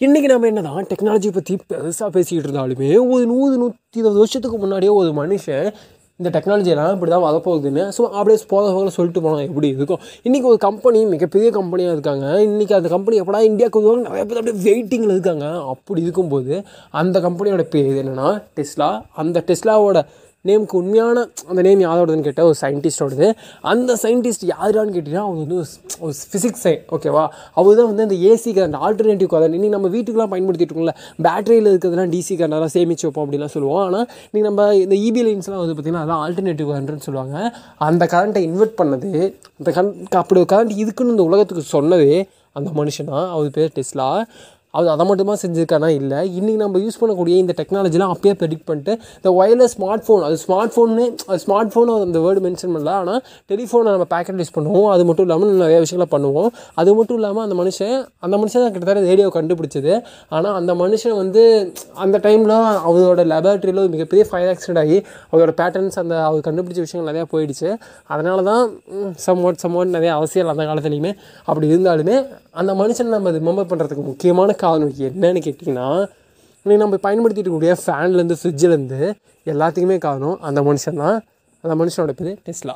இன்றைக்கி நம்ம என்ன தான் டெக்னாலஜி பற்றி பெருசாக பேசிக்கிட்டு இருந்தாலுமே ஒரு நூறு நூற்றி இருபது வருஷத்துக்கு முன்னாடியே ஒரு மனுஷன் இந்த டெக்னாலஜியெல்லாம் இப்படி தான் வரப்போகுதுன்னு ஸோ அப்படியே போத போக சொல்லிட்டு போனால் எப்படி இருக்கும்? இன்றைக்கி ஒரு கம்பெனி மிகப்பெரிய கம்பெனியாக இருக்காங்க. இன்றைக்கி அந்த கம்பெனி எப்படா இந்தியாவுக்கு வருவாங்க? நிறைய பேர் அப்படியே வெயிட்டிங்கில் இருக்காங்க. அப்படி இருக்கும்போது அந்த கம்பெனியோட பேர் என்னென்னா டெஸ்லா அந்த டெஸ்லாவோட நேமுக்கு உண்மையான அந்த நேம் யாரோடதுன்னு கேட்டால் ஒரு சயின்டிஸ்டோடது அந்த சயின்டிஸ்ட் யாருடான்னு கேட்டிங்கன்னா அவங்க வந்து ஒரு- ஃபிசிக்ஸ் ஓகேவா அவர் தான் வந்து அந்த ஏசி கரண்ட் ஆல்டர்னேட்டிவ் கரண்ட் இன்றைக்கி நம்ம வீட்டுக்குலாம் பயன்படுத்திட்டு இருக்கோம்ல பேட்டரியில் இருக்கிறதுலாம் டிசி கரண்டெல்லாம் சேமிச்சு வைப்போம் அப்படிலாம் சொல்லுவோம். ஆனால் நீங்கள் நம்ம இந்த இபி லைன்ஸ்லாம் வந்து பார்த்திங்கன்னா அதெல்லாம் ஆல்டர்னேட்டிவ் கரண்ட்னு சொல்லுவாங்க. அந்த கரண்ட்டை இன்வெர்ட் பண்ணது அந்த கரண்ட் அப்படி ஒரு கரண்ட் இதுக்குன்னு இந்த உலகத்துக்கு சொன்னதே அந்த மனுஷனா அவர் பேர் டெஸ்லா. அது அதை மட்டுமா செஞ்சுருக்கானா? இல்லை. இன்றைக்கி நம்ம யூஸ் பண்ணக்கூடிய இந்த டெக்னாலஜிலாம் அப்பயே ப்ரெடிக்ட் பண்ணிட்டு இந்த ஒயர்லெஸ் ஸ்மார்ட் ஃபோன் அது ஸ்மார்ட் ஃபோன்னு அது ஸ்மார்ட் ஃபோன் அந்த வேர்டு மென்ஷன் பண்ணல. ஆனால் டெலிஃபோனை நம்ம பேக்கெட் யூஸ் பண்ணுவோம். அது மட்டும் இல்லாமல் நிறைய விஷயங்களை பண்ணுவோம். அது மட்டும் இல்லாமல் அந்த மனுஷன் அந்த மனுஷன் தான் கிட்டத்தட்ட ரேடியோ கண்டுபிடிச்சது. ஆனால் அந்த மனுஷன் வந்து அந்த டைமில் அவரோட லெபார்ட்ரியில் ஒரு மிகப்பெரிய ஃபயர் ஆக்சிடென்ட் ஆகி அவரோட பேட்டர்ன்ஸ் அந்த அவர் கண்டுபிடிச்ச விஷயங்கள் நிறையா போயிடுச்சு. அதனால தான் சம் வாட் சம் வாட் நிறைய அவசியம் அந்த காலத்துலையுமே அப்படி இருந்தாலுமே அந்த மனுஷனை நம்ம ரிமெம்பர் பண்ணுறதுக்கு முக்கியமான காரணம் என்னன்னு கேட்டிங்கன்னா நம்ம பயன்படுத்திட்டு இருக்கக்கூடிய ஃபேன்லேருந்து ஃப்ரிட்ஜிலேருந்து எல்லாத்துக்குமே காரணம் அந்த மனுஷன் தான். அந்த மனுஷனோட பேர் டெஸ்லா